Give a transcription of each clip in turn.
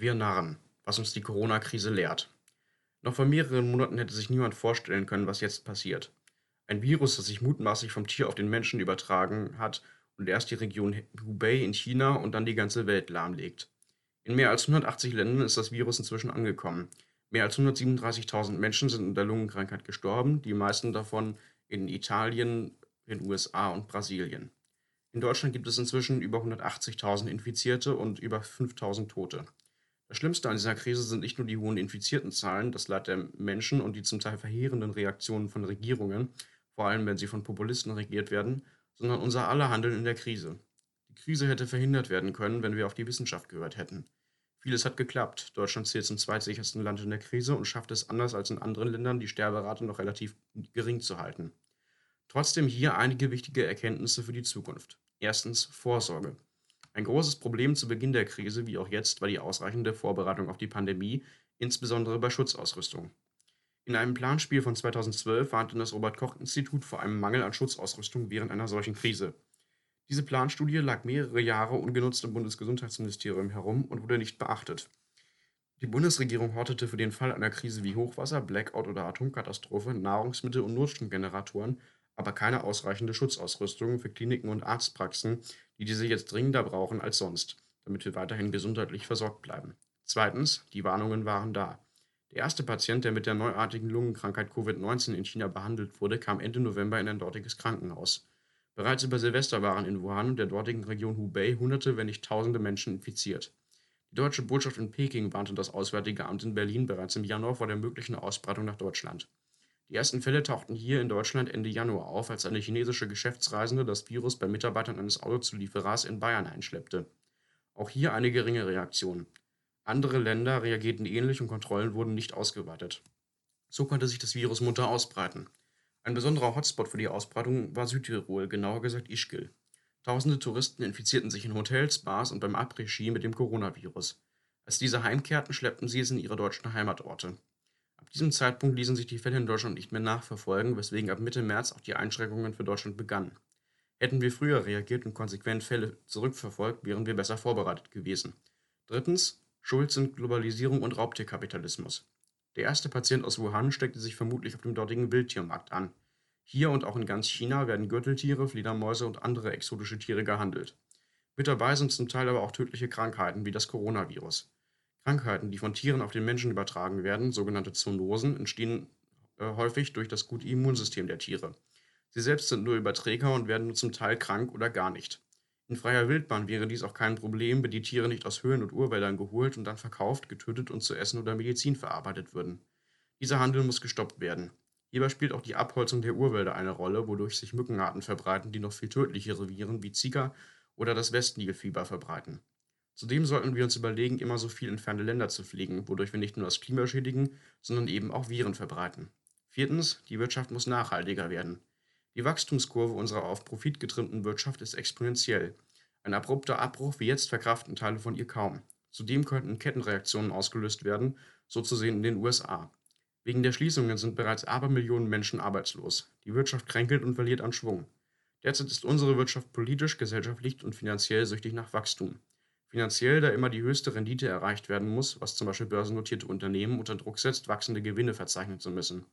Wir Narren, was uns die Corona-Krise lehrt. Noch vor mehreren Monaten hätte sich niemand vorstellen können, was jetzt passiert. Ein Virus, das sich mutmaßlich vom Tier auf den Menschen übertragen hat und erst die Region Hubei in China und dann die ganze Welt lahmlegt. In mehr als 180 Ländern ist das Virus inzwischen angekommen. Mehr als 137.000 Menschen sind an der Lungenkrankheit gestorben, die meisten davon in Italien, den USA und Brasilien. In Deutschland gibt es inzwischen über 180.000 Infizierte und über 5.000 Tote. Das Schlimmste an dieser Krise sind nicht nur die hohen Infiziertenzahlen, das Leid der Menschen und die zum Teil verheerenden Reaktionen von Regierungen, vor allem wenn sie von Populisten regiert werden, sondern unser aller Handeln in der Krise. Die Krise hätte verhindert werden können, wenn wir auf die Wissenschaft gehört hätten. Vieles hat geklappt. Deutschland zählt zum zweitsichersten Land in der Krise und schafft es anders als in anderen Ländern, die Sterberate noch relativ gering zu halten. Trotzdem hier einige wichtige Erkenntnisse für die Zukunft. Erstens Vorsorge. Ein großes Problem zu Beginn der Krise, wie auch jetzt, war die ausreichende Vorbereitung auf die Pandemie, insbesondere bei Schutzausrüstung. In einem Planspiel von 2012 warnte das Robert-Koch-Institut vor einem Mangel an Schutzausrüstung während einer solchen Krise. Diese Planstudie lag mehrere Jahre ungenutzt im Bundesgesundheitsministerium herum und wurde nicht beachtet. Die Bundesregierung hortete für den Fall einer Krise wie Hochwasser, Blackout oder Atomkatastrophe Nahrungsmittel und Notstromgeneratoren, aber keine ausreichende Schutzausrüstung für Kliniken und Arztpraxen, die diese jetzt dringender brauchen als sonst, damit wir weiterhin gesundheitlich versorgt bleiben. Zweitens, die Warnungen waren da. Der erste Patient, der mit der neuartigen Lungenkrankheit Covid-19 in China behandelt wurde, kam Ende November in ein dortiges Krankenhaus. Bereits über Silvester waren in Wuhan und der dortigen Region Hubei Hunderte, wenn nicht Tausende Menschen infiziert. Die deutsche Botschaft in Peking warnte das Auswärtige Amt in Berlin bereits im Januar vor der möglichen Ausbreitung nach Deutschland. Die ersten Fälle tauchten hier in Deutschland Ende Januar auf, als eine chinesische Geschäftsreisende das Virus bei Mitarbeitern eines Autozulieferers in Bayern einschleppte. Auch hier eine geringe Reaktion. Andere Länder reagierten ähnlich und Kontrollen wurden nicht ausgeweitet. So konnte sich das Virus munter ausbreiten. Ein besonderer Hotspot für die Ausbreitung war Südtirol, genauer gesagt Ischgl. Tausende Touristen infizierten sich in Hotels, Bars und beim Après-Ski mit dem Coronavirus. Als diese heimkehrten, schleppten sie es in ihre deutschen Heimatorte. Ab diesem Zeitpunkt ließen sich die Fälle in Deutschland nicht mehr nachverfolgen, weswegen ab Mitte März auch die Einschränkungen für Deutschland begannen. Hätten wir früher reagiert und konsequent Fälle zurückverfolgt, wären wir besser vorbereitet gewesen. Drittens, Schuld sind Globalisierung und Raubtierkapitalismus. Der erste Patient aus Wuhan steckte sich vermutlich auf dem dortigen Wildtiermarkt an. Hier und auch in ganz China werden Gürteltiere, Fledermäuse und andere exotische Tiere gehandelt. Mit dabei sind zum Teil aber auch tödliche Krankheiten wie das Coronavirus. Krankheiten, die von Tieren auf den Menschen übertragen werden, sogenannte Zoonosen, entstehen äh, häufig durch das gute Immunsystem der Tiere. Sie selbst sind nur Überträger und werden nur zum Teil krank oder gar nicht. In freier Wildbahn wäre dies auch kein Problem, wenn die Tiere nicht aus Höhlen und Urwäldern geholt und dann verkauft, getötet und zu Essen oder Medizin verarbeitet würden. Dieser Handel muss gestoppt werden. Hierbei spielt auch die Abholzung der Urwälder eine Rolle, wodurch sich Mückenarten verbreiten, die noch viel tödlichere Viren wie Zika oder das Westnilfieber verbreiten. Zudem sollten wir uns überlegen, immer so viel in ferne Länder zu fliegen, wodurch wir nicht nur das Klima schädigen, sondern eben auch Viren verbreiten. Viertens, die Wirtschaft muss nachhaltiger werden. Die Wachstumskurve unserer auf Profit getrimmten Wirtschaft ist exponentiell. Ein abrupter Abbruch wie jetzt verkraften Teile von ihr kaum. Zudem könnten Kettenreaktionen ausgelöst werden, so zu sehen in den USA. Wegen der Schließungen sind bereits Abermillionen Menschen arbeitslos. Die Wirtschaft kränkelt und verliert an Schwung. Derzeit ist unsere Wirtschaft politisch, gesellschaftlich und finanziell süchtig nach Wachstum. Finanziell, da immer die höchste Rendite erreicht werden muss, was zum Beispiel börsennotierte Unternehmen unter Druck setzt, wachsende Gewinne verzeichnen zu müssen.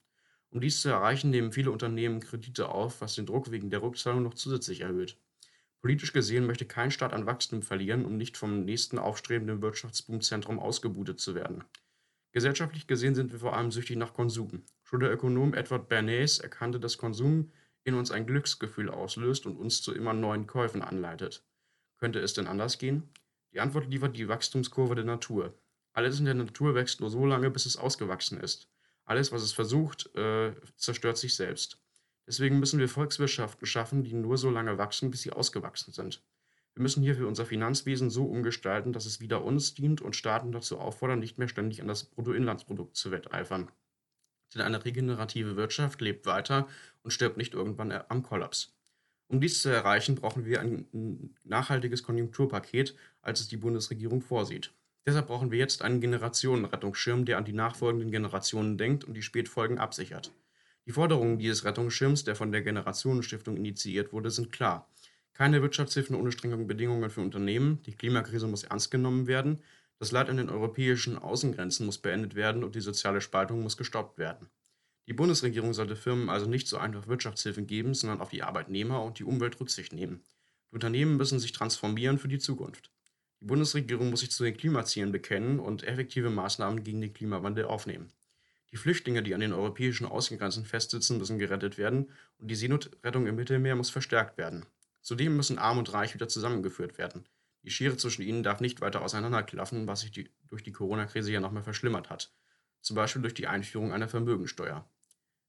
Um dies zu erreichen, nehmen viele Unternehmen Kredite auf, was den Druck wegen der Rückzahlung noch zusätzlich erhöht. Politisch gesehen möchte kein Staat an Wachstum verlieren, um nicht vom nächsten aufstrebenden Wirtschaftsboomzentrum ausgebutet zu werden. Gesellschaftlich gesehen sind wir vor allem süchtig nach Konsum. Schon der Ökonom Edward Bernays erkannte, dass Konsum in uns ein Glücksgefühl auslöst und uns zu immer neuen Käufen anleitet. Könnte es denn anders gehen? Die Antwort liefert die Wachstumskurve der Natur. Alles in der Natur wächst nur so lange, bis es ausgewachsen ist. Alles, was es versucht, äh, zerstört sich selbst. Deswegen müssen wir Volkswirtschaften schaffen, die nur so lange wachsen, bis sie ausgewachsen sind. Wir müssen hierfür unser Finanzwesen so umgestalten, dass es wieder uns dient und Staaten dazu auffordern, nicht mehr ständig an das Bruttoinlandsprodukt zu wetteifern. Denn eine regenerative Wirtschaft lebt weiter und stirbt nicht irgendwann am Kollaps. Um dies zu erreichen, brauchen wir ein nachhaltiges Konjunkturpaket, als es die Bundesregierung vorsieht. Deshalb brauchen wir jetzt einen Generationenrettungsschirm, der an die nachfolgenden Generationen denkt und die Spätfolgen absichert. Die Forderungen dieses Rettungsschirms, der von der Generationenstiftung initiiert wurde, sind klar. Keine Wirtschaftshilfen ohne strenge Bedingungen für Unternehmen, die Klimakrise muss ernst genommen werden, Das Leid an den europäischen Außengrenzen muss beendet werden und die soziale Spaltung muss gestoppt werden. Die Bundesregierung sollte Firmen also nicht so einfach Wirtschaftshilfen geben, sondern auf die Arbeitnehmer und die Umwelt Rücksicht nehmen. Die Unternehmen müssen sich transformieren für die Zukunft. Die Bundesregierung muss sich zu den Klimazielen bekennen und effektive Maßnahmen gegen den Klimawandel aufnehmen. Die Flüchtlinge, die an den europäischen Außengrenzen festsitzen, müssen gerettet werden und die Seenotrettung im Mittelmeer muss verstärkt werden. Zudem müssen Arm und Reich wieder zusammengeführt werden. Die Schere zwischen ihnen darf nicht weiter auseinanderklaffen, was sich die, durch die Corona-Krise ja nochmal verschlimmert hat. Zum Beispiel durch die Einführung einer Vermögensteuer.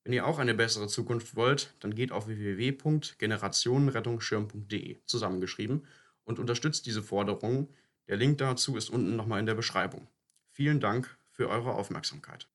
Wenn ihr auch eine bessere Zukunft wollt, dann geht auf www.generationenrettungsschirm.de zusammengeschrieben und unterstützt diese Forderungen. Der Link dazu ist unten nochmal in der Beschreibung. Vielen Dank für eure Aufmerksamkeit.